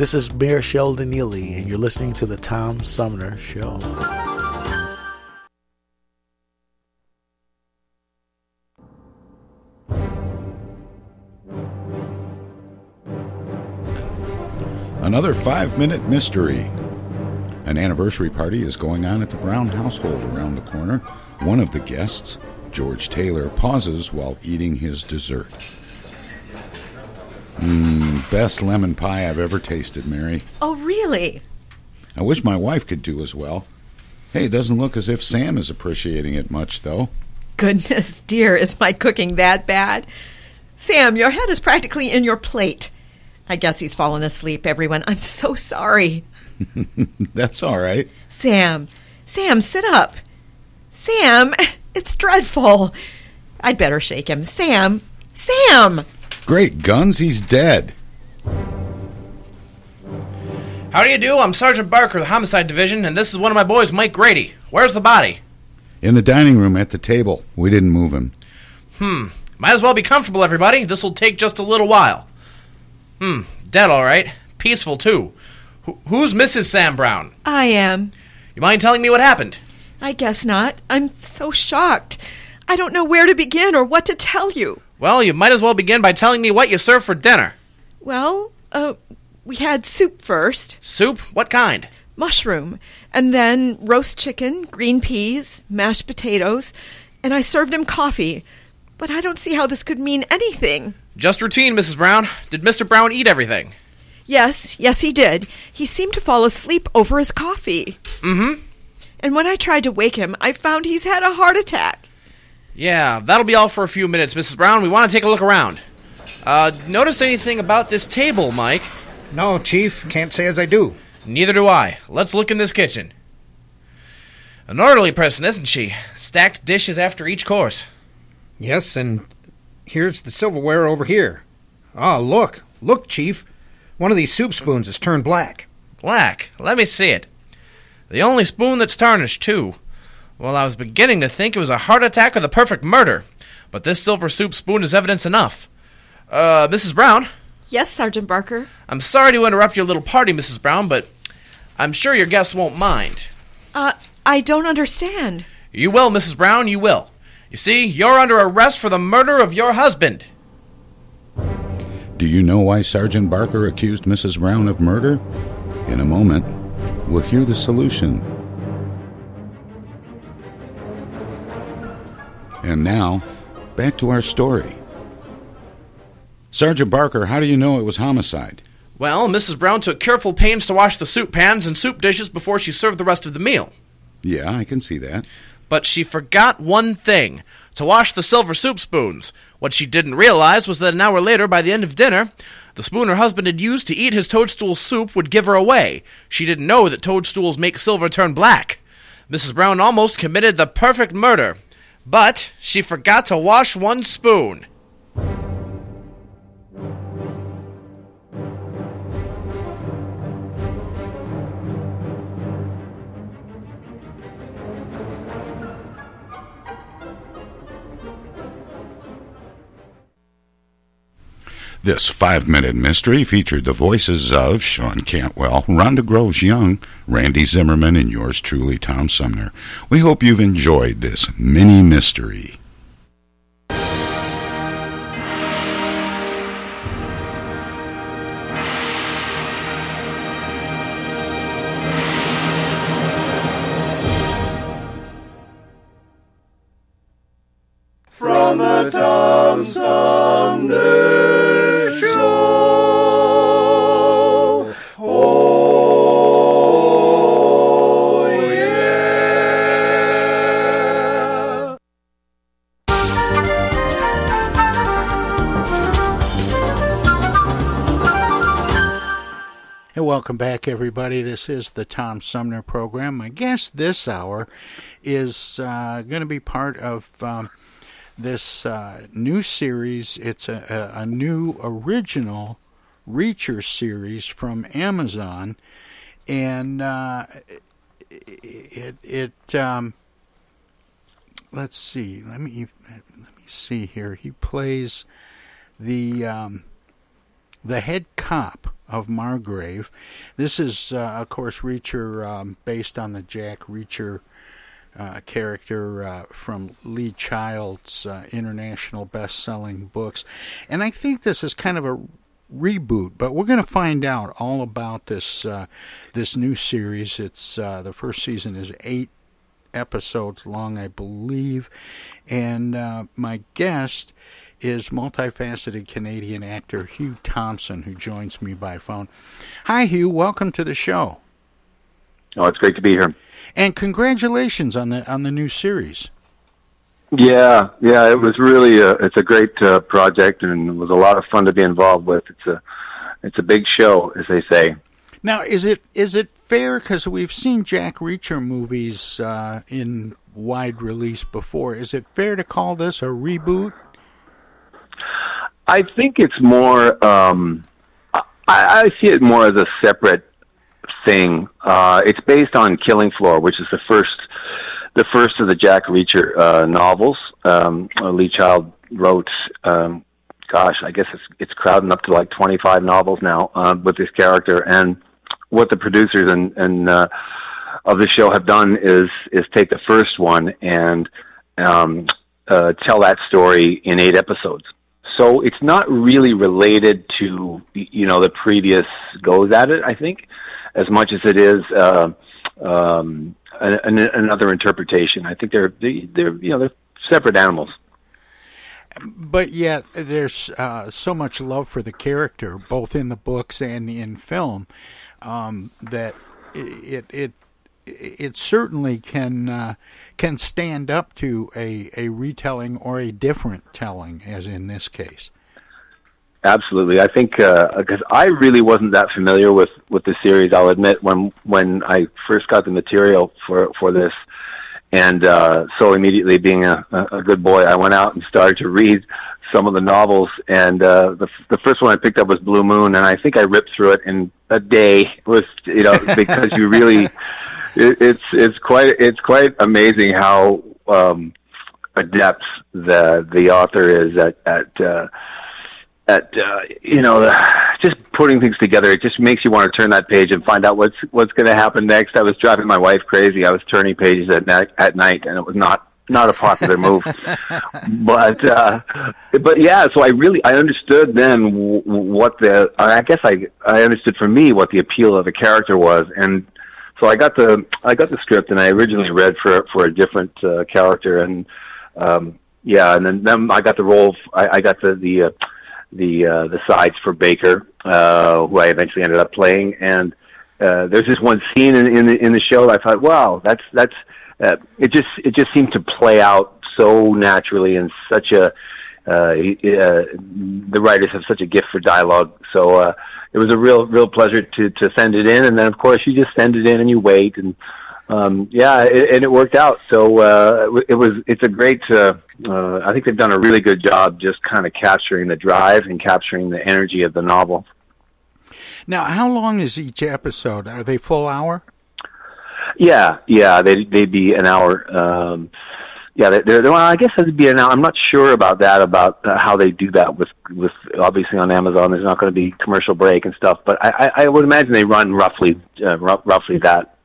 This is Mayor Sheldon Neeley, and you're listening to the Tom Sumner Show. Another five minute mystery. An anniversary party is going on at the Brown household around the corner. One of the guests, George Taylor, pauses while eating his dessert. Mmm, best lemon pie I've ever tasted, Mary. Oh, really? I wish my wife could do as well. Hey, it doesn't look as if Sam is appreciating it much, though. Goodness dear, is my cooking that bad? Sam, your head is practically in your plate. I guess he's fallen asleep, everyone. I'm so sorry. That's all right. Sam, Sam, sit up. Sam, it's dreadful. I'd better shake him. Sam, Sam! Great guns, he's dead. How do you do? I'm Sergeant Barker, of the Homicide Division, and this is one of my boys, Mike Grady. Where's the body? In the dining room at the table. We didn't move him. Hmm. Might as well be comfortable, everybody. This will take just a little while. Hmm. Dead, all right. Peaceful, too. Wh- who's Mrs. Sam Brown? I am. You mind telling me what happened? I guess not. I'm so shocked. I don't know where to begin or what to tell you. Well, you might as well begin by telling me what you served for dinner. Well, uh, we had soup first, Soup? What kind? mushroom, and then roast chicken, green peas, mashed potatoes, and I served him coffee. But I don't see how this could mean anything. Just routine, Mrs. Brown. Did Mr. Brown eat everything? Yes, yes, he did. He seemed to fall asleep over his coffee. Mm hmm. And when I tried to wake him, I found he's had a heart attack. Yeah, that'll be all for a few minutes, Mrs. Brown. We want to take a look around. Uh, notice anything about this table, Mike? No, Chief, can't say as I do. Neither do I. Let's look in this kitchen. An orderly person, isn't she? Stacked dishes after each course. Yes, and here's the silverware over here. Ah, look, look, Chief. One of these soup spoons is turned black. Black. Let me see it. The only spoon that's tarnished, too. Well, I was beginning to think it was a heart attack or the perfect murder. But this silver soup spoon is evidence enough. Uh, Mrs. Brown? Yes, Sergeant Barker. I'm sorry to interrupt your little party, Mrs. Brown, but I'm sure your guests won't mind. Uh, I don't understand. You will, Mrs. Brown, you will. You see, you're under arrest for the murder of your husband. Do you know why Sergeant Barker accused Mrs. Brown of murder? In a moment, we'll hear the solution. And now, back to our story. Sergeant Barker, how do you know it was homicide? Well, Mrs. Brown took careful pains to wash the soup pans and soup dishes before she served the rest of the meal. Yeah, I can see that. But she forgot one thing to wash the silver soup spoons. What she didn't realize was that an hour later, by the end of dinner, the spoon her husband had used to eat his toadstool soup would give her away. She didn't know that toadstools make silver turn black. Mrs. Brown almost committed the perfect murder, but she forgot to wash one spoon. This five minute mystery featured the voices of Sean Cantwell, Rhonda Groves Young, Randy Zimmerman, and yours truly, Tom Sumner. We hope you've enjoyed this mini mystery. Everybody. This is the Tom Sumner program. My guest this hour is uh, going to be part of um, this uh, new series. It's a, a, new original Reacher series from Amazon, and uh, it it um, let's see. Let me let me see here. He plays the um, the head cop of Margrave. This is, uh, of course, Reacher um, based on the Jack Reacher uh, character uh, from Lee Child's uh, international best-selling books, and I think this is kind of a reboot. But we're going to find out all about this uh, this new series. It's uh, the first season is eight episodes long, I believe, and my guest is multifaceted Canadian actor Hugh Thompson, who joins me by phone. Hi, Hugh. Welcome to the show. Oh, it's great to be here. And congratulations on the on the new series. Yeah, yeah, it was really a, it's a great uh, project and it was a lot of fun to be involved with. It's a it's a big show, as they say. Now, is it is it fair because we've seen Jack Reacher movies uh, in wide release before? Is it fair to call this a reboot? I think it's more. Um, I, I see it more as a separate thing. Uh, it's based on Killing Floor, which is the first, the first of the Jack Reacher uh, novels. Um, Lee Child wrote. Um, gosh, I guess it's it's crowding up to like 25 novels now uh, with this character. And what the producers and and uh, of the show have done is is take the first one and um, uh, tell that story in eight episodes. So it's not really related to you know the previous goes at it. I think as much as it is uh, um, an, another interpretation. I think they're they, they're you know they're separate animals. But yet, there's uh, so much love for the character, both in the books and in film, um, that it it it certainly can uh, can stand up to a, a retelling or a different telling, as in this case. Absolutely, I think because uh, I really wasn't that familiar with, with the series. I'll admit when when I first got the material for for this, and uh, so immediately being a, a good boy, I went out and started to read some of the novels. And uh, the the first one I picked up was Blue Moon, and I think I ripped through it in a day. It was you know because you really it, it's it's quite it's quite amazing how um, adept the the author is at at uh, at uh, you know just putting things together. It just makes you want to turn that page and find out what's what's going to happen next. I was driving my wife crazy. I was turning pages at night at night, and it was not not a popular move. but uh, but yeah, so I really I understood then what the I guess I I understood for me what the appeal of the character was, and so I got the I got the script, and I originally read for for a different uh, character, and um, yeah, and then, then I got the role. Of, I, I got the the uh, the uh, the sides for Baker, uh, who I eventually ended up playing, and uh, there's this one scene in, in the in the show. That I thought, wow, that's that's uh, it just it just seemed to play out so naturally and such a uh, uh, the writers have such a gift for dialogue. So uh, it was a real real pleasure to to send it in, and then of course you just send it in and you wait, and um, yeah, it, and it worked out. So uh, it was it's a great. Uh, uh, I think they've done a really good job just kind of capturing the drive and capturing the energy of the novel. Now, how long is each episode? Are they full hour? Yeah, yeah, they they'd be an hour. Um, yeah, they're, they're, well, I guess it'd be an. I'm not sure about that, about uh, how they do that with with obviously on Amazon. There's not going to be commercial break and stuff, but I, I, I would imagine they run roughly uh, r- roughly that.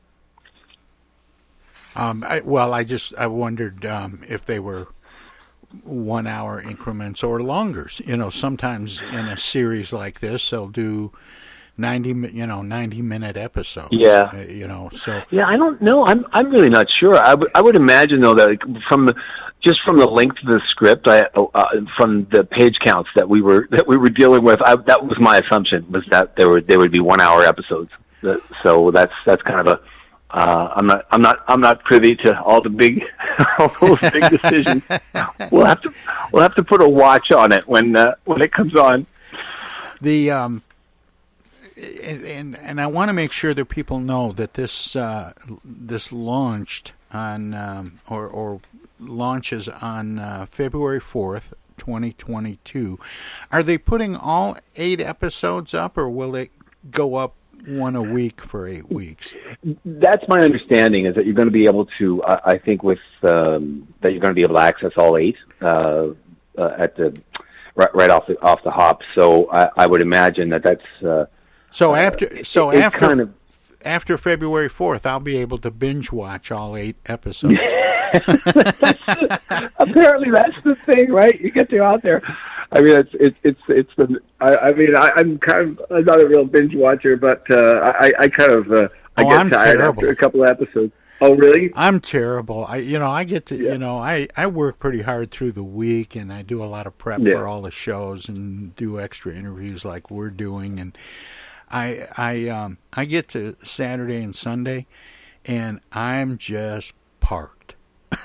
Um, I, well, I just I wondered um, if they were one hour increments or longer. You know, sometimes in a series like this, they'll do 90 you know 90 minute episodes yeah uh, you know so yeah i don't know i'm i'm really not sure i would i would imagine though that from the just from the length of the script i uh, from the page counts that we were that we were dealing with I, that was my assumption was that there were there would be one hour episodes so that's that's kind of a uh, I'm not. I'm not. I'm not privy to all the big, all those big decisions. we'll have to. We'll have to put a watch on it when uh, when it comes on. The um, and and, and I want to make sure that people know that this uh, this launched on um, or or launches on uh, February fourth. 2022. Are they putting all eight episodes up, or will it go up one a week for eight weeks? That's my understanding. Is that you're going to be able to? Uh, I think with um, that you're going to be able to access all eight uh, uh, at the right, right off the off the hop. So I, I would imagine that that's. Uh, so after so it- after kind of- after February fourth, I'll be able to binge watch all eight episodes. apparently that's the thing, right? You get to out there. I mean, it's it's it's it's the. I, I mean, I, I'm kind of I'm not a real binge watcher, but uh, I I kind of uh, I Oh, get I'm tired terrible. after a couple of episodes. Oh, really? I'm terrible. I you know I get to you know I I work pretty hard through the week and I do a lot of prep Yeah. for all the shows and do extra interviews like we're doing and I I um I get to Saturday and Sunday and I'm just parked.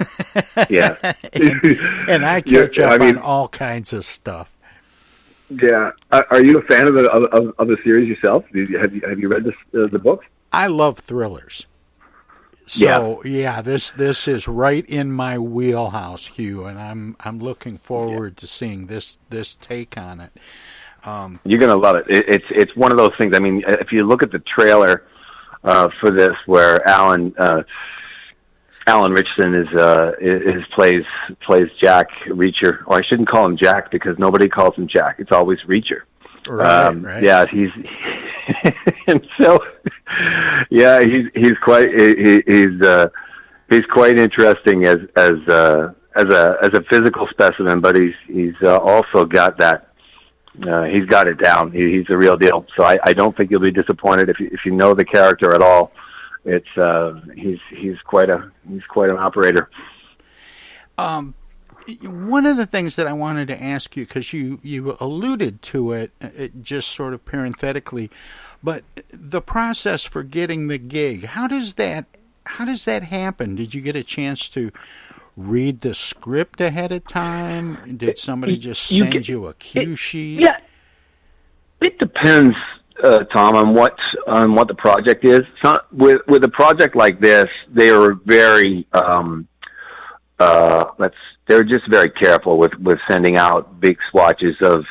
Yeah. and, and I Yeah, catch up I mean- on all kinds of stuff. Yeah. Are, are you a fan of the of, of, of the series yourself? Have you have you read this uh, the books? I love thrillers. So yeah. this this is right in my wheelhouse, Hugh, and I'm I'm looking forward to seeing this this take on it. Um, You're gonna love it. it. It's it's one of those things. I mean, if you look at the trailer uh, for this, where Alan uh, Alan Richardson is uh, is plays plays Jack Reacher, or I shouldn't call him Jack because nobody calls him Jack. It's always Reacher. Right, um, right. Yeah, he's and so yeah, he's he's quite he, he's uh, he's quite interesting as as uh, as a as a physical specimen, but he's he's uh, also got that uh, he's got it down. He, he's the real deal. So I, I don't think you'll be disappointed if you, if you know the character at all. It's uh, he's he's quite a he's quite an operator. Um, one of the things that I wanted to ask you because you you alluded to it, uh, it just sort of parenthetically, but the process for getting the gig, how does that how does that happen? Did you get a chance to read the script ahead of time? Did somebody just you send get- you a cue sheet? Yeah, it depends, uh, Tom, on what on what the project is. So, with with a project like this, they are very um, uh, let's they're just very careful with with sending out big swatches of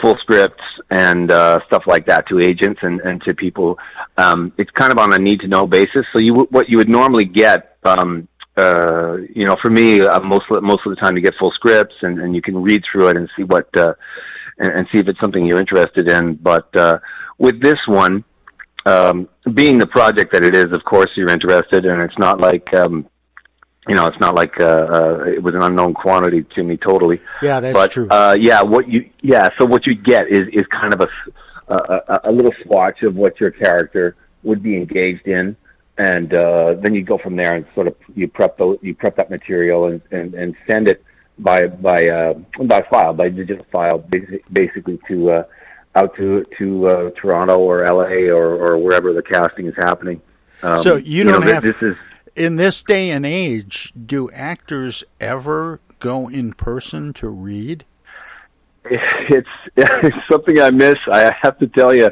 full scripts and uh, stuff like that to agents and, and to people. Um, it's kind of on a need to know basis. So you what you would normally get. Um, uh, you know, for me, uh, most of, most of the time you get full scripts and, and you can read through it and see what uh, and, and see if it's something you're interested in. But uh, with this one, um, being the project that it is, of course you're interested, and it's not like um, you know, it's not like uh, uh, it was an unknown quantity to me totally. Yeah, that's but, true. Uh, yeah, what you yeah, so what you get is is kind of a a, a little swatch of what your character would be engaged in, and uh, then you go from there and sort of you prep those, you prep that material and, and, and send it by by uh, by file by digital file basi- basically to uh, out to to uh, Toronto or LA or, or wherever the casting is happening. Um, so you know, don't thi- have this is in this day and age. Do actors ever go in person to read? it's it's something I miss. I have to tell you,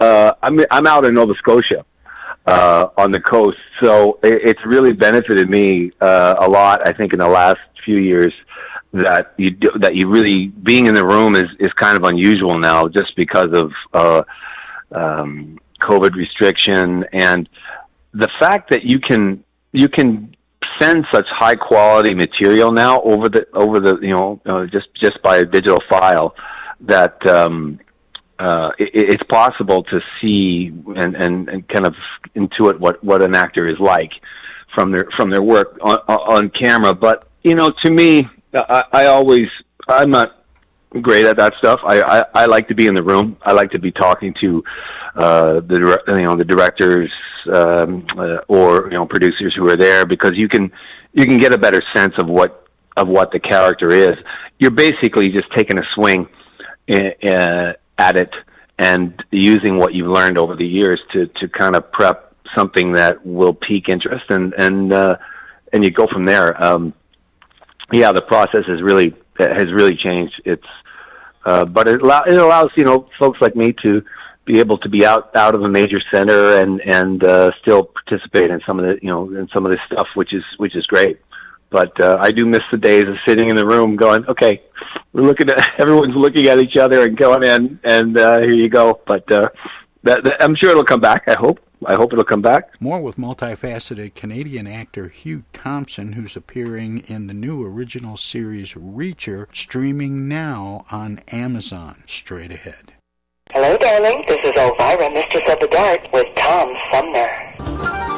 uh, I'm I'm out in Nova Scotia uh, on the coast, so it, it's really benefited me uh, a lot. I think in the last few years that you do, that you really being in the room is is kind of unusual now, just because of uh, um, COVID restriction and the fact that you can you can send such high quality material now over the over the you know uh, just just by a digital file that um uh it, it's possible to see and, and and kind of intuit what what an actor is like from their from their work on on camera. But you know to me i i always i'm not great at that stuff. I i, I like to be in the room. I like to be talking to uh the you know the directors um uh, or you know producers who are there because you can you can get a better sense of what of what the character is. You're basically just taking a swing uh, at it and using what you've learned over the years to to kind of prep something that will pique interest and and uh and you go from there um yeah the process has really has really changed it's uh but it, allow, it allows you know folks like me to be able to be out out of a major center and and uh, still participate in some of the you know in some of this stuff, which is which is great. But uh, I do miss the days of sitting in the room, going, okay, we're looking at everyone's looking at each other and going in, and uh, here you go. But uh, that, that, I'm sure it'll come back. I hope. I hope it'll come back. More with multifaceted Canadian actor Hugh Thompson, who's appearing in the new original series Reacher, streaming now on Amazon. Straight ahead. Hello, darling. This is Elvira, Mistress of the Dark, with Tom Sumner.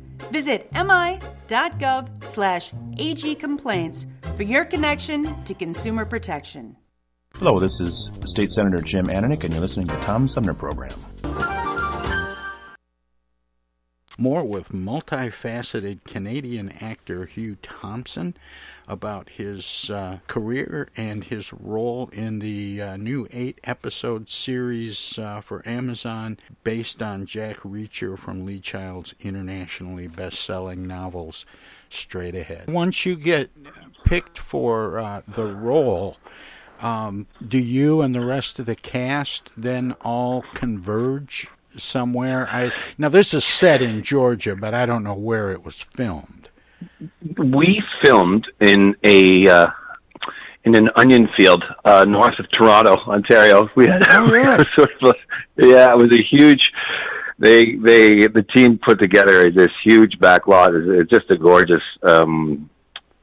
Visit mi.gov slash agcomplaints for your connection to consumer protection. Hello, this is State Senator Jim Ananich, and you're listening to the Tom Sumner Program. More with multifaceted Canadian actor Hugh Thompson about his uh, career and his role in the uh, new eight episode series uh, for Amazon based on Jack Reacher from Lee Child's internationally best selling novels. straight ahead. Once you get picked for uh, the role, um, do you and the rest of the cast then all converge somewhere? I now this is set in Georgia, but I don't know where it was filmed. We filmed in a uh, in an onion field uh, north of Toronto, Ontario. We had, Oh, really? sort of a, yeah, it was a huge. They they the team put together this huge back lot. It's it's just a gorgeous. Um,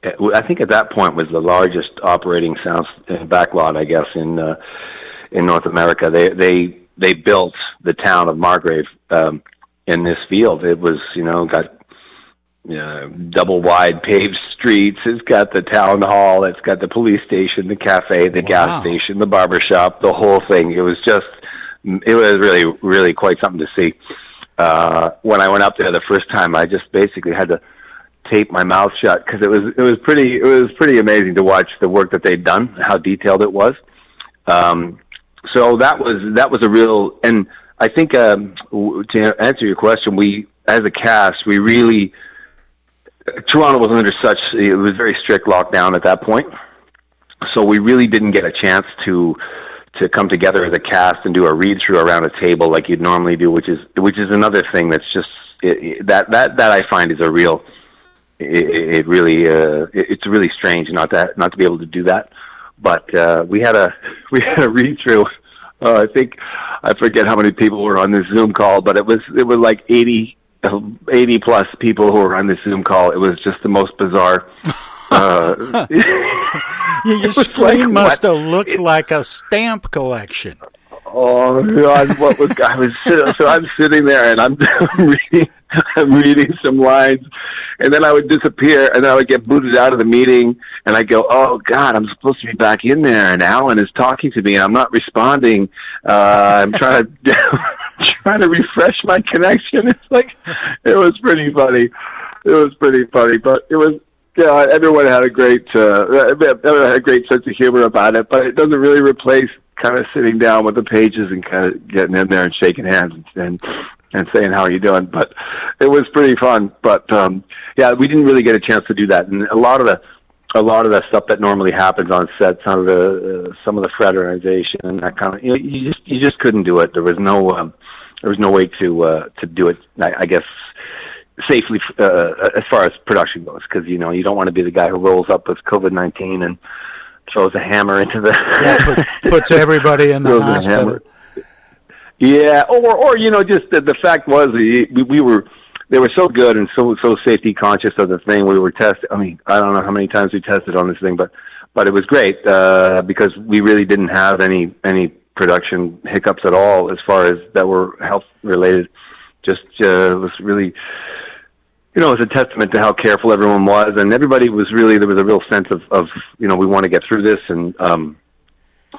I think at that point was the largest operating sound back lot, I guess, in uh, in North America. They they they built the town of Margrave um, in this field. It was you know got uh, double wide paved streets. It's got the town hall. It's got the police station, the cafe, the gas station, the barber shop, the whole thing. It was just, it was really, really quite something to see. Uh, when I went up there the first time, I just basically had to tape my mouth shut because it was, it was pretty, it was pretty amazing to watch the work that they'd done, how detailed it was. Um, so that was, that was a real, and I think, um, to answer your question, we, as a cast, we really, Toronto was under such it was very strict lockdown at that point, so we really didn't get a chance to to come together as a cast and do a read through around a table like you'd normally do, which is which is another thing that's just it, that that that I find is a real it, it really uh, it, it's really strange not that not to be able to do that. But uh, we had a we had a read through. Uh, I think I forget how many people were on this Zoom call, but it was it was like eighty 80 plus people who were on this Zoom call. It was just the most bizarre. Uh, Your screen like, must what? have looked like a stamp collection. Oh God! What was I was so I'm sitting there and I'm reading I'm reading some lines, and then I would disappear, and then I would get booted out of the meeting, and I go, "Oh God, I'm supposed to be back in there," and Alan is talking to me, and I'm not responding. Uh, I'm trying to trying to refresh my connection. It's like it was pretty funny. It was pretty funny, but it was yeah. Everyone had a great uh, everyone had a great sense of humor about it, but it doesn't really replace kind of sitting down with the pages and kind of getting in there and shaking hands and and saying how are you doing. But it was pretty fun. But um, yeah, we didn't really get a chance to do that, and a lot of the a lot of the stuff that normally happens on set, some of the uh, some of the fraternization and that kind of you, know, you just you just couldn't do it. There was no um, there was no way to uh, to do it. I, I guess safely uh, as far as production goes, because you know you don't want to be the guy who rolls up with COVID nineteen and throws a hammer into the Yeah, put, puts everybody in the hospital. Yeah, or or you know, just the, the fact was we, we were they were so good and so so safety conscious of the thing. We were tested. I mean, I don't know how many times we tested on this thing, but but it was great uh, because we really didn't have any any production hiccups at all as far as that were health related. Just uh, was really you know, it was a testament to how careful everyone was, and everybody was really there was a real sense of, of you know, we want to get through this, and um,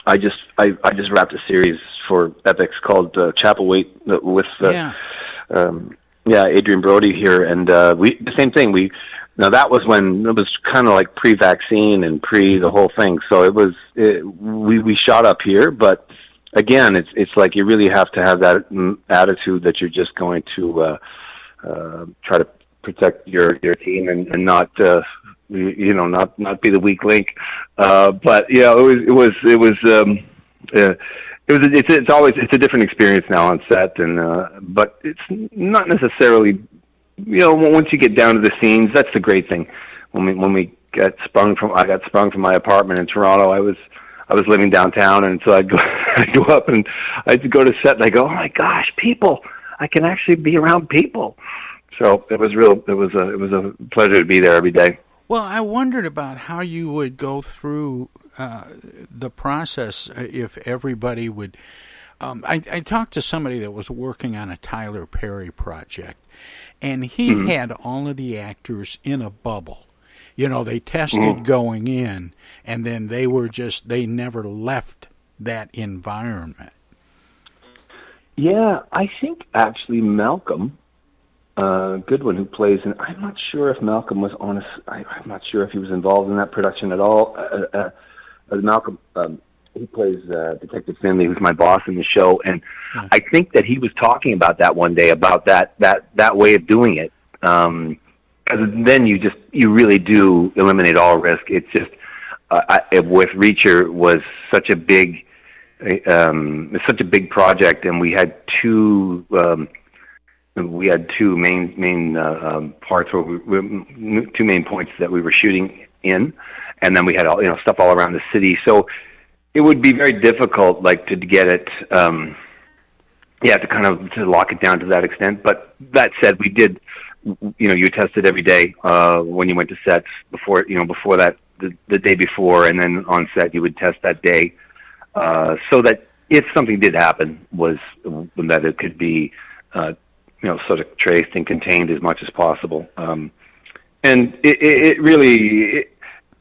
I just I, I just wrapped a series for Epix called uh, Chapelwaite with uh, Yeah. um, yeah Adrien Brody here, and uh, we the same thing. We now that was when it was kind of like pre-vaccine and pre the whole thing, so it was it, we we shot up here, but again, it's it's like you really have to have that attitude that you're just going to uh, uh, try to protect your your team and, and not uh, you, know not not be the weak link. Uh, but yeah, it was it was it was um, uh, it was it's it's always it's a different experience now on set, and uh, but it's not necessarily you know once you get down to the scenes, that's the great thing. When we when we got sprung from I got sprung from my apartment in Toronto, I was. I was living downtown, and so I'd go, I'd go up and I'd go to set, and I go, "Oh my gosh, people! I can actually be around people." So it was real. It was a it was a pleasure to be there every day. Well, I wondered about how you would go through uh, the process uh, if everybody would. Um, I, I talked to somebody that was working on a Tyler Perry project, and he Mm-hmm. Mhm. had all of the actors in a bubble. You know, they tested. Mhm. going in, and then they were just, they never left that environment. Yeah, I think actually Malcolm uh, Goodwin, who plays, and I'm not sure if Malcolm was on. A, I, I'm not sure if he was involved in that production at all. Uh, uh, uh, Malcolm, um, he plays uh, Detective Finley, who's my boss in the show, and I think that he was talking about that one day about that that that way of doing it. Um, then you just you really do eliminate all risk. It's just uh, I, with Reacher was such a big um, it's such a big project, and we had two um, we had two main main uh, um, parts where we, two main points that we were shooting in, and then we had all you know stuff all around the city. So it would be very difficult, like to get it. Um, yeah, to kind of to lock it down to that extent. But that said, we did. You know, you tested every day uh, when you went to sets before. You know, before that, the, the day before, and then on set, you would test that day, uh, so that if something did happen, was that it could be, uh, you know, sort of traced and contained as much as possible. Um, and it, it, it really, it,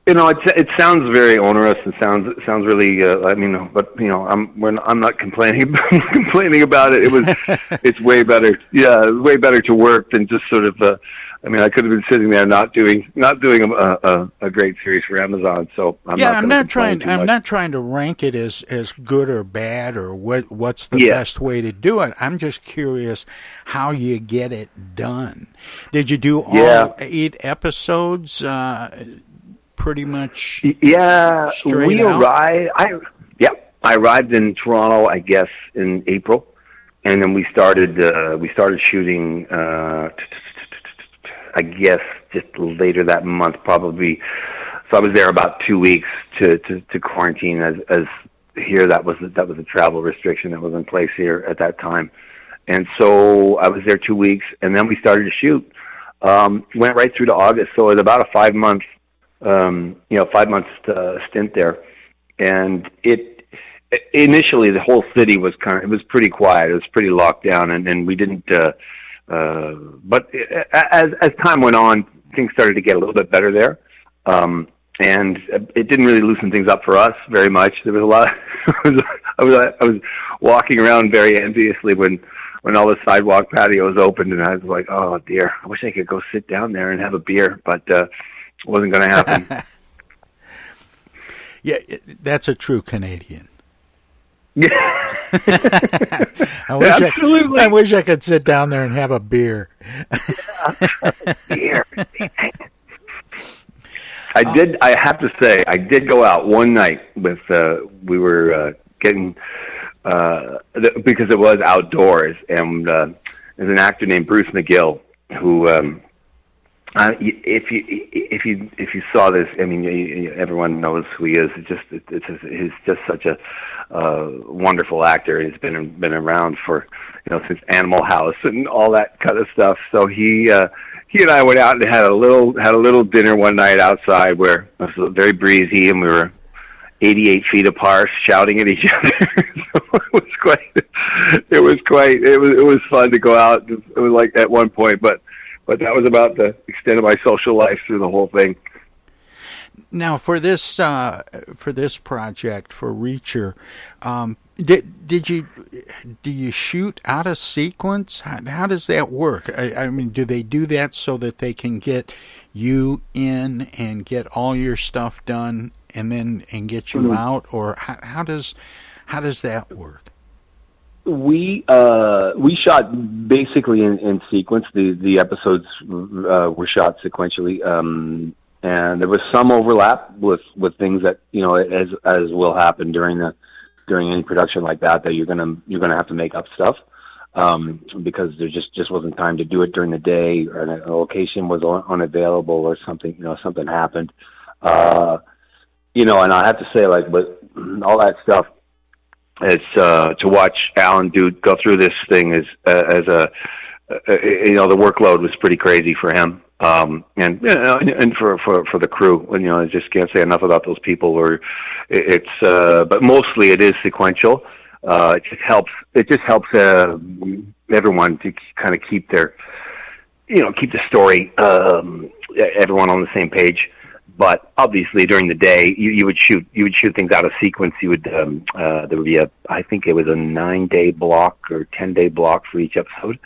you know, it it sounds very onerous and sounds sounds really. Uh, I mean, but you know, I'm when I'm not complaining complaining about it. It was it's way better. Yeah, way better to work than just sort of. Uh, I mean, I could have been sitting there not doing not doing a a, a great series for Amazon. So I'm yeah, not I'm not trying. I'm much. not trying to rank it as as good or bad or what what's the Yeah. best way to do it. I'm just curious how you get it done. Did you do all Yeah. eight episodes? Uh, pretty much. Yeah, we out? arrived. I yeah, I arrived in Toronto, I guess, in April, and then we started. Uh, we started shooting. Uh, I guess just later that month, probably. So I was there about two weeks to to, to quarantine as as here that was that was a travel restriction that was in place here at that time, and so I was there two weeks, and then we started to shoot. Um, went right through to August, so it was about a five month um, you know, five months uh, stint there, and it initially the whole city was kind of it was pretty quiet. It was pretty locked down, and, and we didn't. Uh, uh, but as as time went on, things started to get a little bit better there, um, and it didn't really loosen things up for us very much. There was a lot. Was I was I was walking around very enviously when when all the sidewalk patios opened, and I was like, oh dear, I wish I could go sit down there and have a beer, but. uh wasn't going to happen. Yeah, that's a true Canadian. Yeah. I wish Absolutely. I, I wish I could sit down there and have a beer. beer. I did. I have to say, I did go out one night with. uh We were uh, getting uh th- because it was outdoors, and uh, there's an actor named Bruce McGill who. um uh, if you if you if you saw this, I mean, you, you, everyone knows who he is. It's just it, it's just, he's just such a uh, wonderful actor. He's been been around for you know since Animal House and all that kind of stuff. So he uh, he and I went out and had a little had a little dinner one night outside where it was very breezy and we were 88 feet apart, shouting at each other. so it was quite it was quite it was it was fun to go out. It was like at one point, but but that was about the extent of my social life through the whole thing. Now, for this uh, for this project for Reacher, um, did did you do you shoot out of sequence? How, how does that work? I, I mean, do they do that so that they can get you in and get all your stuff done, and then and get you Mhm. out, or how, how does how does that work? We uh, we shot basically in, in sequence. The the episodes uh, were shot sequentially, um, and there was some overlap with with things that you know as as will happen during the during any production like that that you're gonna you're gonna have to make up stuff um, because there just just wasn't time to do it during the day, or a location was un- unavailable, or something you know something happened. Uh, you know, and I have to say, like, but all that stuff it's uh, to watch Alan do go through this thing is uh, as a uh, you know the workload was pretty crazy for him. Um and you know, and for for for the crew. And you know I just can't say enough about those people or it's uh but mostly it is sequential. Uh it just helps it just helps uh everyone to kind of keep their you know keep the story um everyone on the same page but obviously during the day you, you would shoot you would shoot things out of sequence. You would um uh there would be a i think it was a nine day block or ten day block for each episode.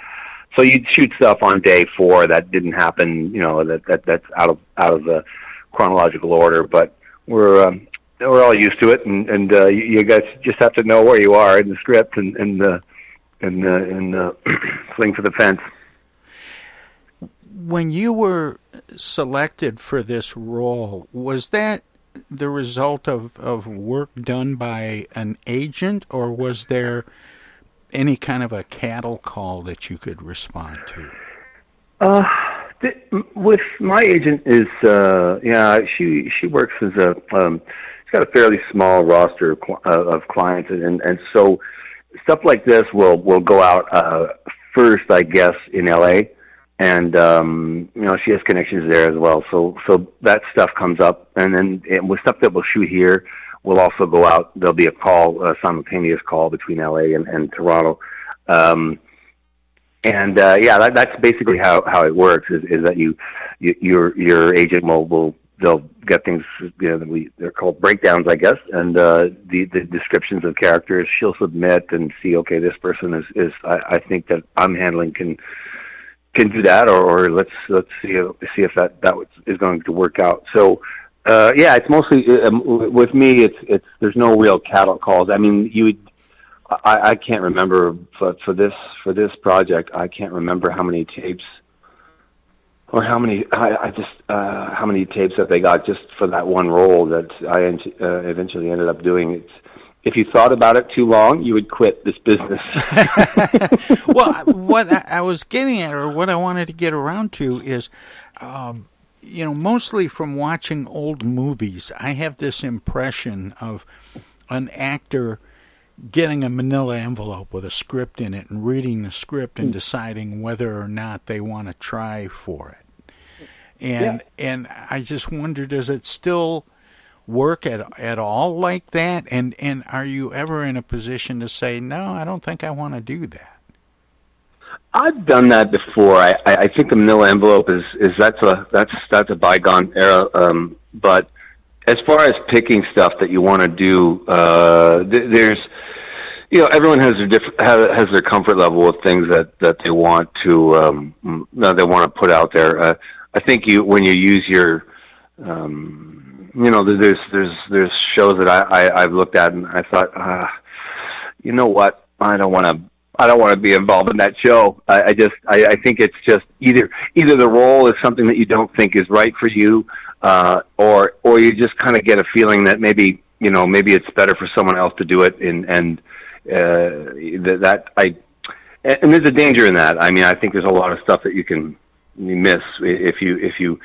So you'd shoot stuff on day four that didn't happen you know that that that's out of out of the chronological order. But we're um we're all used to it and and uh you, guys just have to know where you are in the script and and uh and uh and uh swing for the fence when you were selected for this role, was that the result of, of work done by an agent, or was there any kind of a cattle call that you could respond to? Uh, th- with my agent is uh, yeah she she works as a um, she's got a fairly small roster of, uh, of clients and and so stuff like this will will go out uh, first I guess in L.A. and um, you know she has connections there as well so so that stuff comes up and then and with stuff that we'll shoot here we'll also go out there'll be a call a simultaneous call between L.A. and, and Toronto. Um, and uh, yeah, that, that's basically how how it works. Is, is that you, you your your agent will will they'll get things you know we they're called breakdowns I guess, and uh, the the descriptions of characters she'll submit and see okay this person is is I, I think that I'm handling can can do that or, or let's let's see see if that that is going to work out. So uh, yeah, it's mostly um, with me. It's it's there's no real cattle calls. I mean, you would I, I can't remember, but for this for this project, I can't remember how many tapes or how many I, I just uh, how many tapes that they got just for that one role that I uh, eventually ended up doing. It's if you thought about it too long, you would quit this business. well, what I was getting at, or what I wanted to get around to, is, um, you know, mostly from watching old movies, I have this impression of an actor getting a manila envelope with a script in it and reading the script and hmm. deciding whether or not they want to try for it. And yeah. and I just wonder does it still work at at all like that and and are you ever in a position to say no, I don't think I want to do that? I've done that before. I, I, think the manila envelope is, is that's a that's that's a bygone era. Um, but as far as picking stuff that you want to do, uh, th- there's you know everyone has their has, has their comfort level with things that that they want to um that they want to put out there uh, i think you when you use your um you know there's there's there's shows that i, I i've looked at and i thought uh you know what i don't want to I don't want to be involved in that show. I, I just, I, I think it's just either either the role is something that you don't think is right for you, uh, or or you just kind of get a feeling that maybe you know maybe it's better for someone else to do it, and and uh, that, that I and there's a danger in that. I mean, I think there's a lot of stuff that you can miss if you if you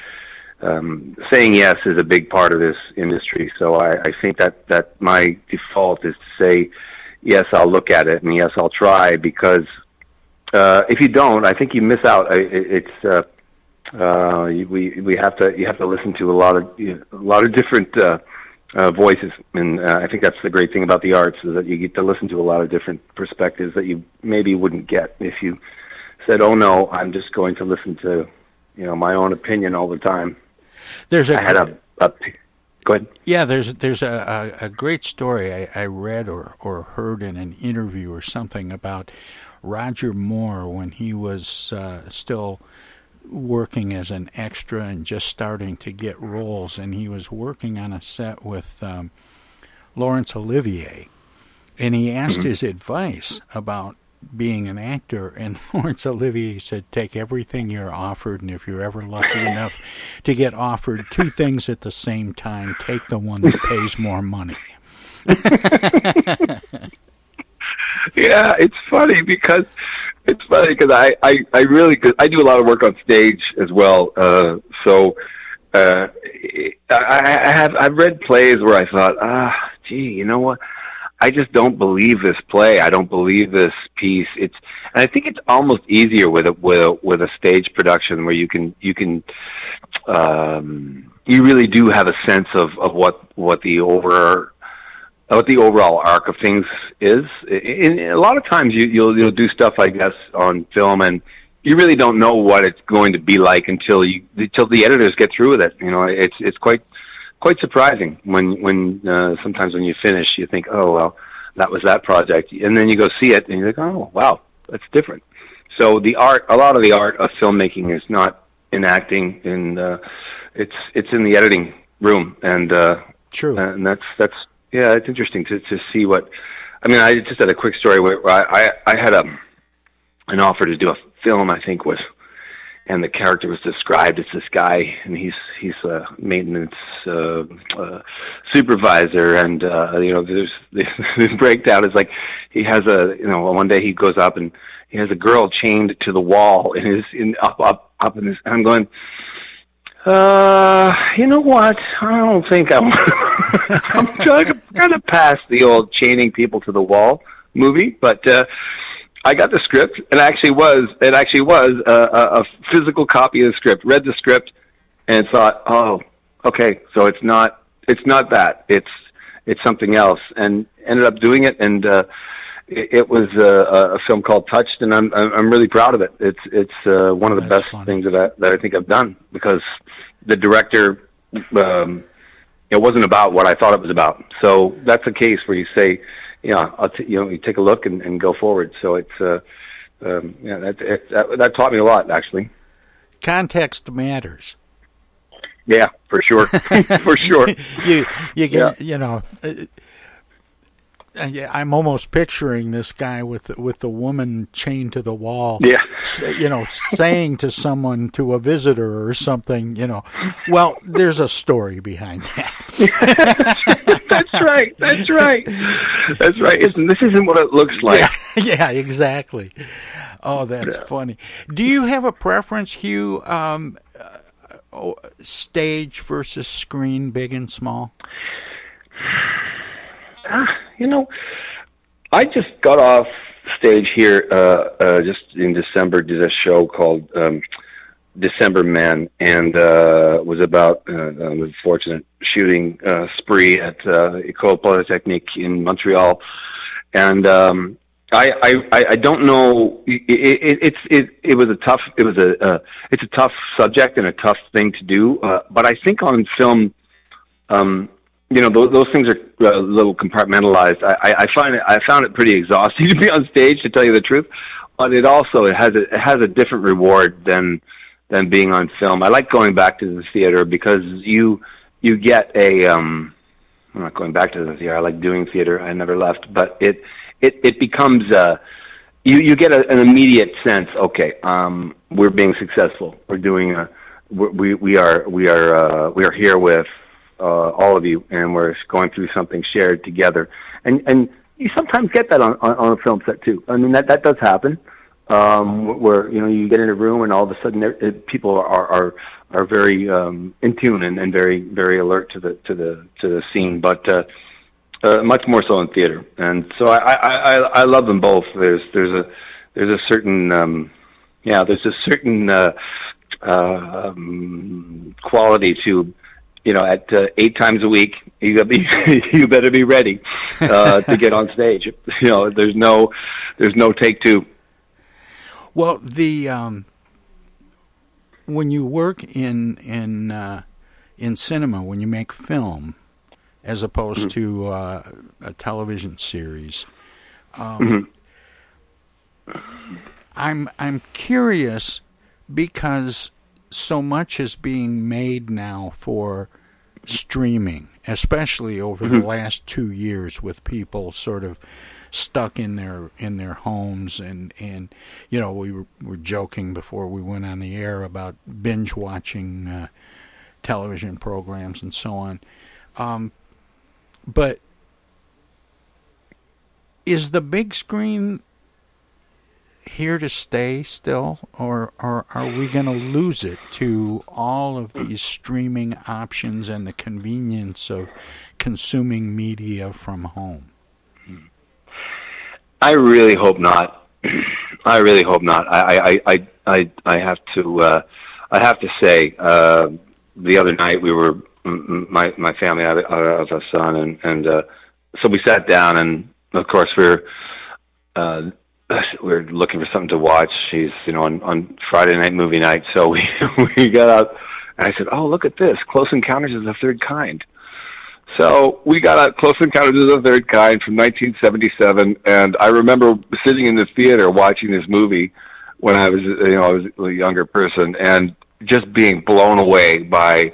um, saying yes is a big part of this industry. So I, I think that that my default is to say yes, I'll look at it, and yes, I'll try because uh, if you don't, I think you miss out. It's uh, uh, we we have to you have to listen to a lot of a lot of different. Uh, uh, voices, and uh, I think that's the great thing about the arts is that you get to listen to a lot of different perspectives that you maybe wouldn't get if you said, "Oh no, I'm just going to listen to, you know, my own opinion all the time." There's a I had a, a go ahead. Yeah, there's there's a, a, a great story I, I read or or heard in an interview or something about Roger Moore when he was uh, still working as an extra and just starting to get roles, and he was working on a set with um, Laurence Olivier, and he asked mm-hmm. his advice about being an actor, and Laurence Olivier said, "Take everything you're offered, and if you're ever lucky enough to get offered two things at the same time, take the one that pays more money." yeah, it's funny because it's funny because I, I, I really, cause I do a lot of work on stage as well. Uh, so, uh, I, I have, I've read plays where I thought, ah, gee, you know what? I just don't believe this play. I don't believe this piece. It's, and I think it's almost easier with a, with a, with a stage production where you can, you can, um, you really do have a sense of, of what, what the over, what the overall arc of things is. In, in, a lot of times, you, you'll you'll do stuff, I guess, on film, and you really don't know what it's going to be like until you until the editors get through with it. You know, it's it's quite quite surprising when when uh, sometimes when you finish, you think, oh well, that was that project, and then you go see it, and you're like, oh wow, that's different. So the art, a lot of the art of filmmaking is not in acting, and uh, it's it's in the editing room, and uh, true, and that's that's yeah, it's interesting to to see what. I mean, I just had a quick story where I I, I had a an offer to do a film. I think was and the character was described as this guy, and he's he's a maintenance uh, uh, supervisor, and uh, you know there's this breakdown is like he has a you know one day he goes up and he has a girl chained to the wall in his in up up up in his. I'm going. Uh, you know what? I don't think I'm. I'm kind of, kind of past the old chaining people to the wall movie, but uh, I got the script. It actually was. It actually was a, a, a physical copy of the script. Read the script and thought, oh, okay, so it's not. It's not that. It's it's something else, and ended up doing it. And uh, it, it was uh, a film called Touched, and I'm I'm really proud of it. It's it's uh, one of the That's best funny. things that I, that I think I've done because the director. Um, it wasn't about what I thought it was about. So that's a case where you say, yeah, I'll t- you know, you take a look and, and go forward. So it's, uh, um, yeah, that, it, that that taught me a lot actually. Context matters. Yeah, for sure, for sure. you you Yeah. get you know. Uh, yeah, I'm almost picturing this guy with the, with the woman chained to the wall. Yeah. you know, saying to someone to a visitor or something. You know, well, there's a story behind that. that's right. That's right. That's right. It's, this isn't what it looks like. Yeah, yeah, exactly. Oh, that's Yeah. funny. Do you have a preference, Hugh? Um, uh, oh, stage versus screen, big and small. Ah, you know, I just got off stage here uh, uh, just in December. Did a show called um, December Man, and uh, was about uh, um, a fortunate shooting uh, spree at uh, École Polytechnique in Montreal, and um, I, I I I don't know. It, it, it's it it was a tough. It was a uh, it's a tough subject and a tough thing to do. Uh, but I think on film um, you know, those, those things are uh, a little compartmentalized. I, I, find it, I found it pretty exhausting to be on stage, to tell you the truth. But it also it has a, it has a different reward than than being on film. I like going back to the theater because you you get a. Um, I'm not going back to the theater. I like doing theater. I never left, but it it it becomes uh you you get a, an immediate sense. Okay, um, we're being successful. We're doing a we we are we are uh, we are here with uh, all of you, and we're going through something shared together. And and you sometimes get that on, on on a film set too. I mean that that does happen. Um, where you know you get in a room and all of a sudden it, people are are are very um, in tune and, and very very alert to the to the to the scene, but. Uh, uh, much more so in theater, and so I, I, I, I love them both. There's there's a there's a certain um, yeah there's a certain uh, uh, um, quality to you know at uh, eight times a week you gotta be you better be ready uh, to get on stage. You know there's no there's no take two. Well, the um, when you work in in uh, in cinema, when you make film, as opposed to uh, a television series, um, I'm I'm curious because so much is being made now for streaming, especially over the Mhm. last two years, with people sort of stuck in their in their homes and and you know we were, were joking before we went on the air about binge watching uh, television programs and so on um, but is the big screen here to stay still or, or are we going to lose it to all of these streaming options and the convenience of consuming media from home I really hope not. I really hope not. I I I I, I have to uh, I have to say uh, the other night we were my my family I have, a son and and uh, so we sat down and of course we we're uh, we're looking for something to watch. He's you know on on Friday night movie night, so we we got up and I said, oh look at this, Close Encounters of the Third Kind. So we got out Close Encounters of the Third Kind from 1977, and I remember sitting in the theater watching this movie when I was, you know, I was a younger person, and just being blown away by,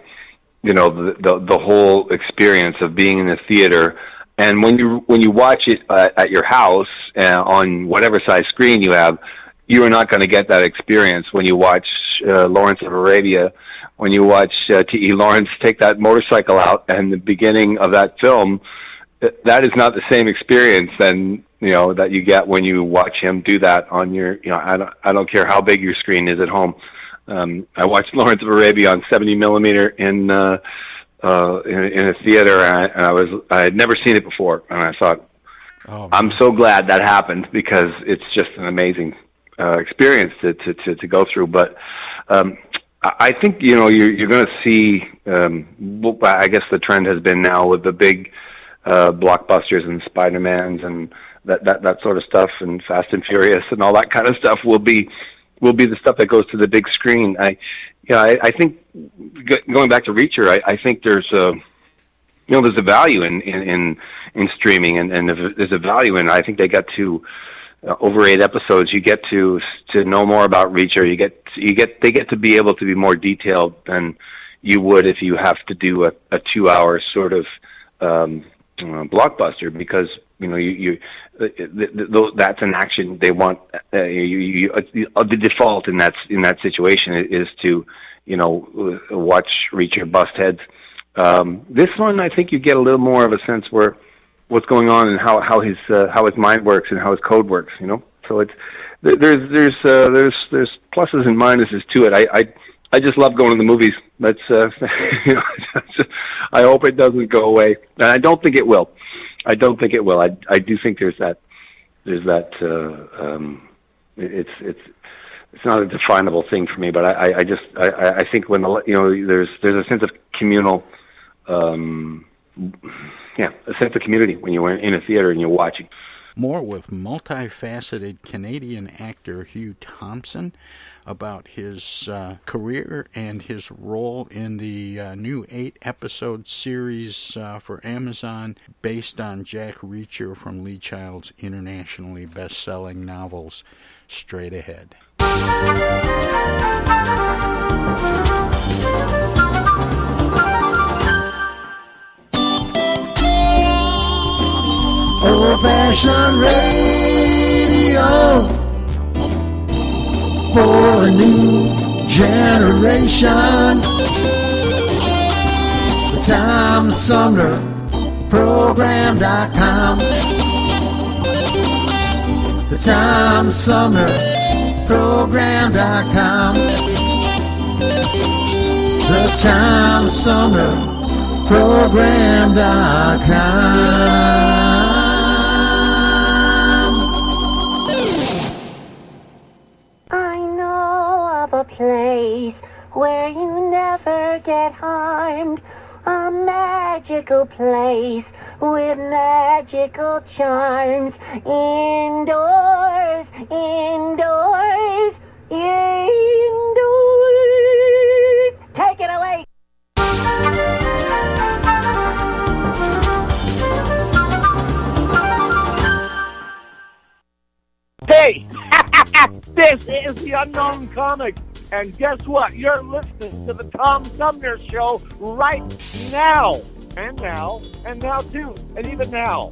you know, the the, the whole experience of being in the theater. And when you when you watch it uh, at your house uh, on whatever size screen you have, you are not going to get that experience when you watch uh, Lawrence of Arabia, when you watch uh, T.E. Lawrence take that motorcycle out, and the beginning of that film, that is not the same experience than you know that you get when you watch him do that on your. You know, I don't I don't care how big your screen is at home. Um, I watched Lawrence of Arabia on 70 millimeter in. Uh, uh, in, in a theater, and I, and I was I had never seen it before, and I thought, Oh, I'm so glad that happened because it's just an amazing uh, experience to, to to to go through. But um, I think you know you're you're going to see. Um, I guess the trend has been now with the big uh, blockbusters and Spider Mans and that that that sort of stuff and Fast and Furious and all that kind of stuff will be will be the stuff that goes to the big screen. I know I, I think going back to Reacher, I, I think there's a you know there's a value in in in, in streaming and and there's a value in I think they got to uh, over eight episodes you get to to know more about Reacher. You get you get they get to be able to be more detailed than you would if you have to do a, a two hour sort of um uh, blockbuster because you know you you that's an action they want uh, you, you uh, the default in that in that situation is to you know uh, watch Reacher bust heads um, this one, I think you get a little more of a sense where what's going on and how how his uh, how his mind works and how his code works. You know, so it's there's there's uh, there's there's pluses and minuses to it. I I I just love going to the movies. That's uh, you know, I hope it doesn't go away, and I don't think it will. I don't think it will. I I do think there's that there's that uh, um, it's it's it's not a definable thing for me, but I, I, just I, I I think when the you know there's there's a sense of communal, um, yeah, a sense of community when you're in a theater and you're watching. More with multifaceted Canadian actor Hugh Thompson about his uh, career and his role in the uh, new eight episode series uh, for Amazon based on Jack Reacher from Lee Child's internationally best selling novels. Straight ahead. Old fashioned radio for a new generation. The Tom Sumner Program.com. The Tom Sumner Program.com. The Tom Sumner Program.com. magical place with magical charms. Indoors, indoors, indoors. Take it away. Hey, this is the Unknown Comic, and guess what? You're listening to the Tom Sumner Show right now, and now, and now too, and even now.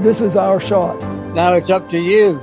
This is our shot. Now it's up to you.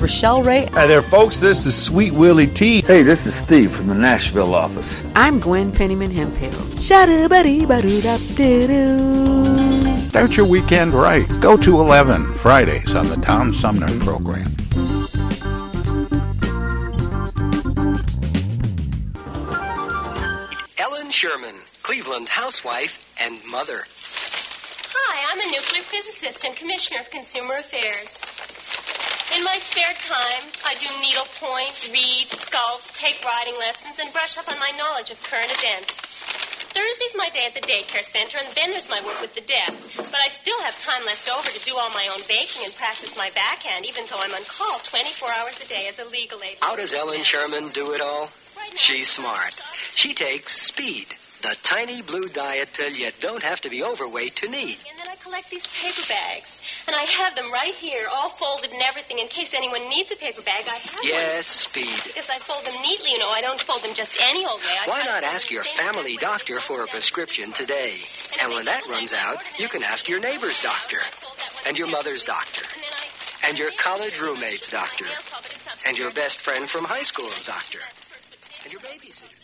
Rochelle Ray. Hi there, folks. This is Sweet Willie T. Hey, this is Steve from the Nashville office. I'm Gwen Pennyman Hemphill. Start your weekend right. Go to 11 Fridays on the Tom Sumner program. Ellen Sherman, Cleveland housewife and mother. Hi, I'm a nuclear physicist and commissioner of consumer affairs. In my spare time, I do needlepoint, read, sculpt, take riding lessons, and brush up on my knowledge of current events. Thursday's my day at the daycare center, and then there's my work with the deaf. But I still have time left over to do all my own baking and practice my backhand, even though I'm on call 24 hours a day as a legal aid. How does Ellen Sherman do it all? She's smart. She takes speed, the tiny blue diet pill you don't have to be overweight to need. And collect these paper bags, and I have them right here, all folded and everything, in case anyone needs a paper bag. I have Yes, one. speed. Because I fold them neatly, you know. I don't fold them just any old way. I Why not ask your family doctor for a prescription today? And when that runs out, you can ask your neighbor's doctor, and your mother's doctor, and your college roommate's doctor, and your best friend from high school's doctor, and your babysitter.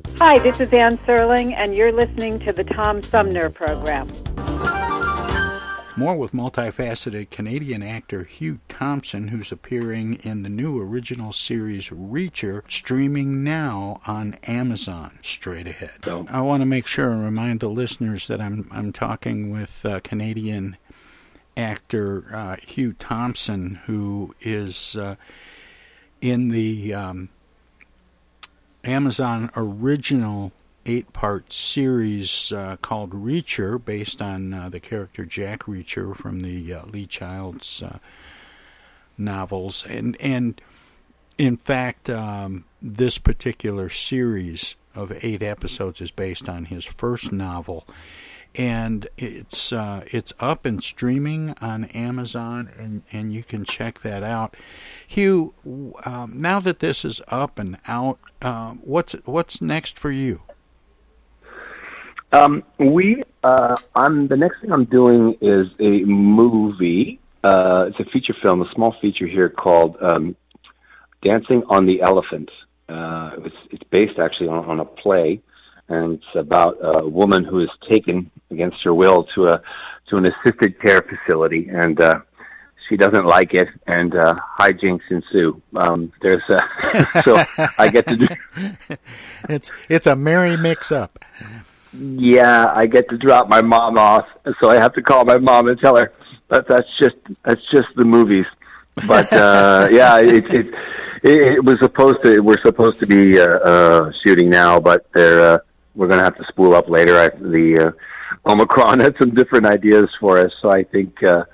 Hi, this is Ann Serling, and you're listening to the Tom Sumner Program. More with multifaceted Canadian actor Hugh Thompson, who's appearing in the new original series Reacher, streaming now on Amazon. Straight ahead. I want to make sure and remind the listeners that I'm I'm talking with uh, Canadian actor uh, Hugh Thompson, who is uh, in the um, Amazon original eight part series uh, called Reacher, based on uh, the character Jack Reacher from the uh, Lee Childs uh, novels. And, and in fact, um, this particular series of eight episodes is based on his first novel. And it's uh, it's up and streaming on Amazon, and, and you can check that out. Hugh, um, now that this is up and out, uh, what's what's next for you? Um, we, uh, I'm the next thing I'm doing is a movie. Uh, it's a feature film, a small feature here called um, "Dancing on the Elephant." Uh, it's, it's based actually on, on a play, and it's about a woman who is taken against her will to a to an assisted care facility, and uh, she doesn't like it, and uh, hijinks ensue. Um, there's a, so I get to do. it's it's a merry mix up. Yeah, I get to drop my mom off, so I have to call my mom and tell her that that's just that's just the movies. But uh yeah, it it it, it was supposed to we're supposed to be uh, uh shooting now, but they're uh, we're going to have to spool up later. I, the uh, Omicron had some different ideas for us, so I think uh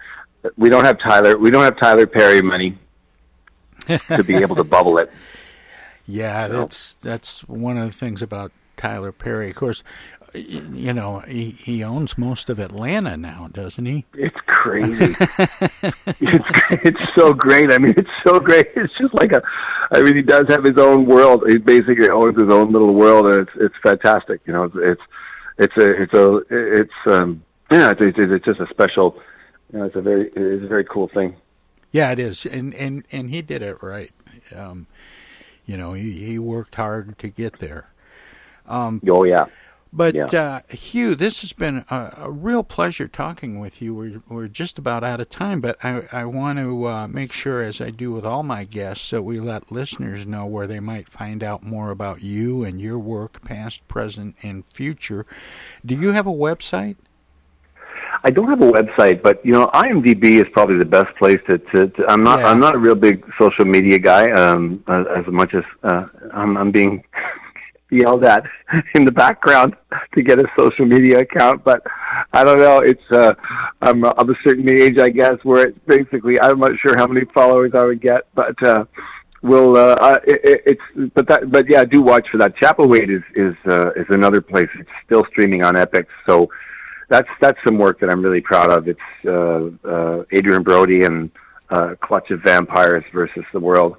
we don't have Tyler. We don't have Tyler Perry money to be able to bubble it. Yeah, that's that's one of the things about Tyler Perry. Of course, you know he he owns most of Atlanta now, doesn't he? It's crazy. it's it's so great. I mean, it's so great. It's just like a. I mean, he does have his own world. He basically owns his own little world, and it's it's fantastic. You know, it's it's it's a it's a it's um yeah it's it's, it's just a special. You know, it's a very it's a very cool thing. Yeah, it is, and and and he did it right. Um, you know, he he worked hard to get there. Um, oh yeah. But yeah. uh, Hugh, this has been a, a, real pleasure talking with you. We're we're just about out of time, but I I want to uh, make sure, as I do with all my guests, that we let listeners know where they might find out more about you and your work, past, present, and future. Do you have a website? I don't have a website, but you know, IMDb is probably the best place to. to, to I'm not. Yeah. I'm not a real big social media guy. Um, as, as much as uh, I'm, I'm being yelled at in the background to get a social media account, but I don't know. It's uh, I'm of a certain age, I guess, where it's basically I'm not sure how many followers I would get, but uh, we'll. Uh, it, it's but that but yeah, do watch for that. Chapelwaite is is uh, is another place. It's still streaming on Epix, so that's that's some work that I'm really proud of. It's uh, uh, Adrien Brody and uh, Clutch of Vampires versus the World.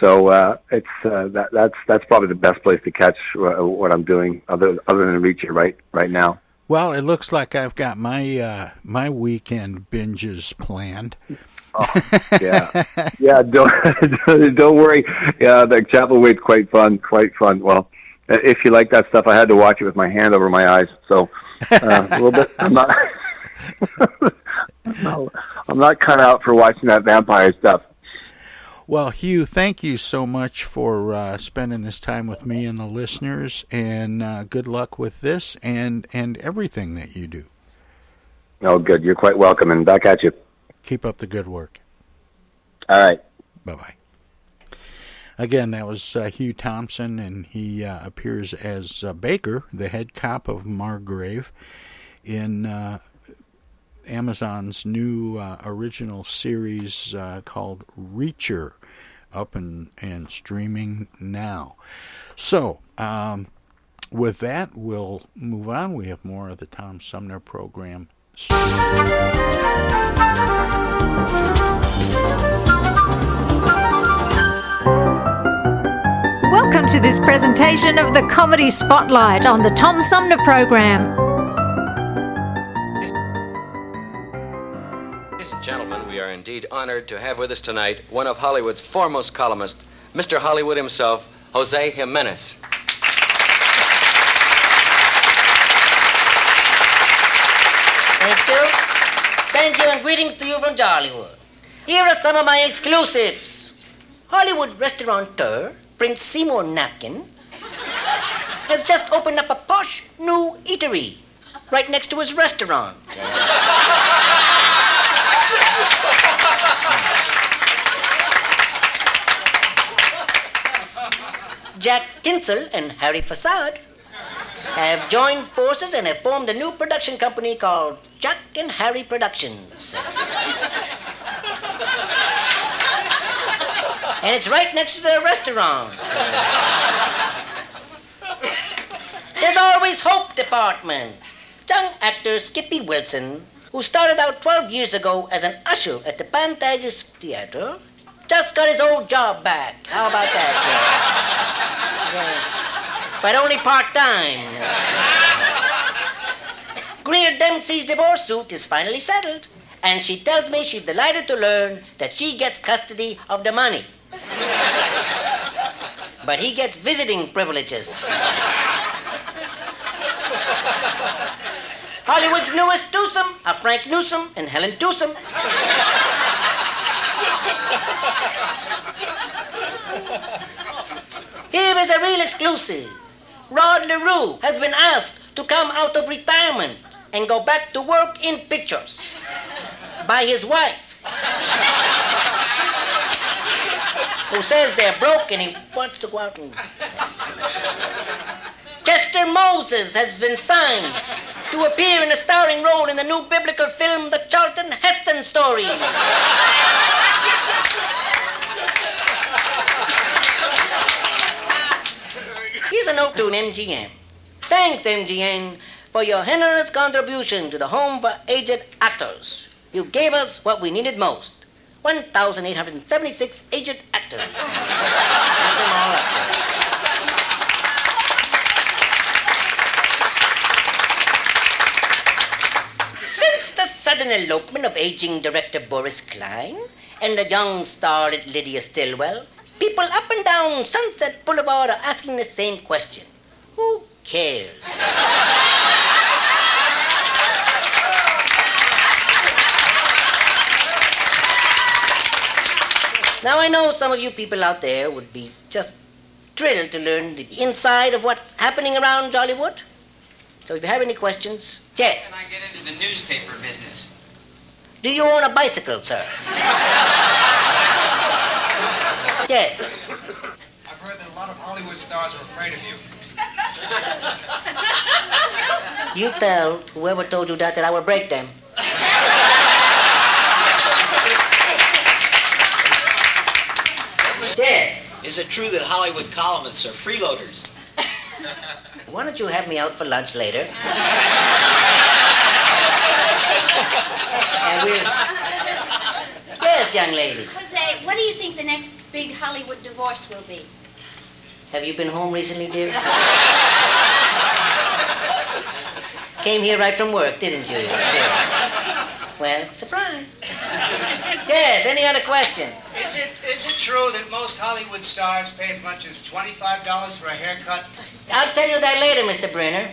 So uh, it's uh, that that's that's probably the best place to catch uh, what I'm doing, other other than Reacher right right now. Well, it looks like I've got my uh, my weekend binges planned. Oh, yeah, yeah. Don't don't worry. Yeah, the Chapelwaite's quite fun, quite fun. Well, if you like that stuff, I had to watch it with my hand over my eyes, so uh, a little bit. I'm not. I'm not cut out for watching that vampire stuff. Well, Hugh, thank you so much for uh, spending this time with me and the listeners, and uh, good luck with this and and everything that you do. Oh, good. You're quite welcome, and back at you. Keep up the good work. All right. Bye bye. Again, that was uh, Hugh Thompson, and he uh, appears as uh, Baker, the head cop of Margrave, in uh, Amazon's new uh, original series uh, called Reacher, up and, and streaming now. So, um, with that, we'll move on. We have more of the Tom Sumner program. Welcome to this presentation of the Comedy Spotlight on the Tom Sumner Program. Ladies and gentlemen, we are indeed honored to have with us tonight one of Hollywood's foremost columnists, Mr. Hollywood himself, Jose Jimenez. Thank you. Thank you and greetings to you from Jollywood. Here are some of my exclusives. Hollywood restaurateur Prince Seymour Napkin has just opened up a posh new eatery right next to his restaurant. Jack Tinsel and Harry Facade have joined forces and have formed a new production company called Jack and Harry Productions. and it's right next to their restaurant. There's always Hope Department. Young actor Skippy Wilson, who started out 12 years ago as an usher at the Pantages Theater, just got his old job back. How about that, sir? Yeah. But only part time. Greer Dempsey's divorce suit is finally settled, and she tells me she's delighted to learn that she gets custody of the money. but he gets visiting privileges. Hollywood's newest twosome are Frank Newsom and Helen Twosome. Here is a real exclusive. Rod LaRue has been asked to come out of retirement and go back to work in pictures by his wife, who says they're broke and he wants to go out and. Chester Moses has been signed to appear in a starring role in the new biblical film, The Charlton Heston Story. Here's a note to MGM. Thanks, MGM, for your generous contribution to the Home for Aged Actors. You gave us what we needed most 1,876 aged actors. Have them all up there. Sudden elopement of aging director Boris Klein and the young starlet Lydia Stillwell, people up and down Sunset Boulevard are asking the same question Who cares? Now, I know some of you people out there would be just thrilled to learn the inside of what's happening around Jollywood. So, if you have any questions, yes. Can I get into the newspaper business? Do you own a bicycle, sir? yes. I've heard that a lot of Hollywood stars are afraid of you. You tell whoever told you that that I will break them. yes. Is it true that Hollywood columnists are freeloaders? Why don't you have me out for lunch later? and we'll. Yes, young lady. Jose, what do you think the next big Hollywood divorce will be? Have you been home recently, dear? Came here right from work, didn't you? Yeah. Well, surprise. yes, any other questions? Is it is it true that most Hollywood stars pay as much as twenty-five dollars for a haircut? I'll tell you that later, Mr. Brenner.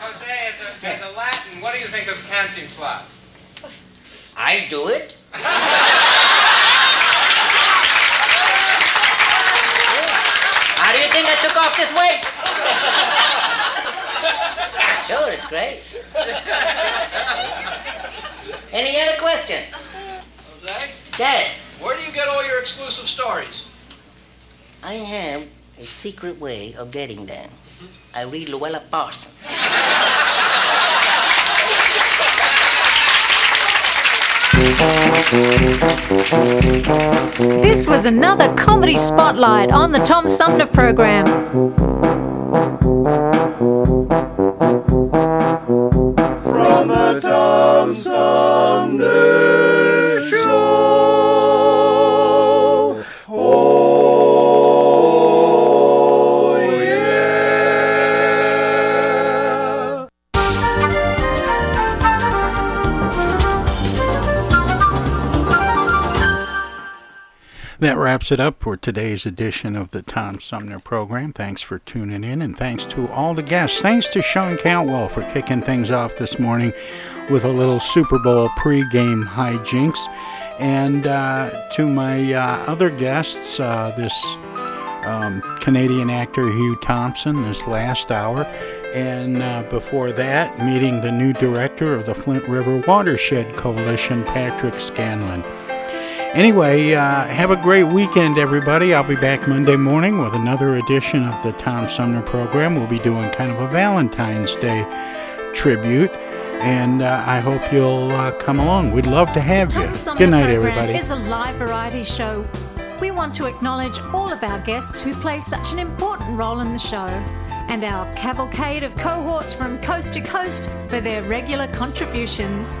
Jose, as a, as a Latin, what do you think of cantinflas? I do it. How do you think I took off this weight? Sure, it's great. Any other questions? Jose, Yes. Where do you get all your exclusive stories? I have a secret way of getting them. I read Louella Parsons. This was another comedy spotlight on the Tom Sumner program. From the Tom Sumner That wraps it up for today's edition of the Tom Sumner program. Thanks for tuning in, and thanks to all the guests. Thanks to Sean Cantwell for kicking things off this morning with a little Super Bowl pregame hijinks. And uh, to my uh, other guests, uh, this um, Canadian actor Hugh Thompson, this last hour. And uh, before that, meeting the new director of the Flint River Watershed Coalition, Patrick Scanlon. Anyway, uh, have a great weekend, everybody. I'll be back Monday morning with another edition of the Tom Sumner program. We'll be doing kind of a Valentine's Day tribute, and uh, I hope you'll uh, come along. We'd love to have you. Tom Sumner Good night, program everybody. is a live variety show. We want to acknowledge all of our guests who play such an important role in the show, and our cavalcade of cohorts from coast to coast for their regular contributions.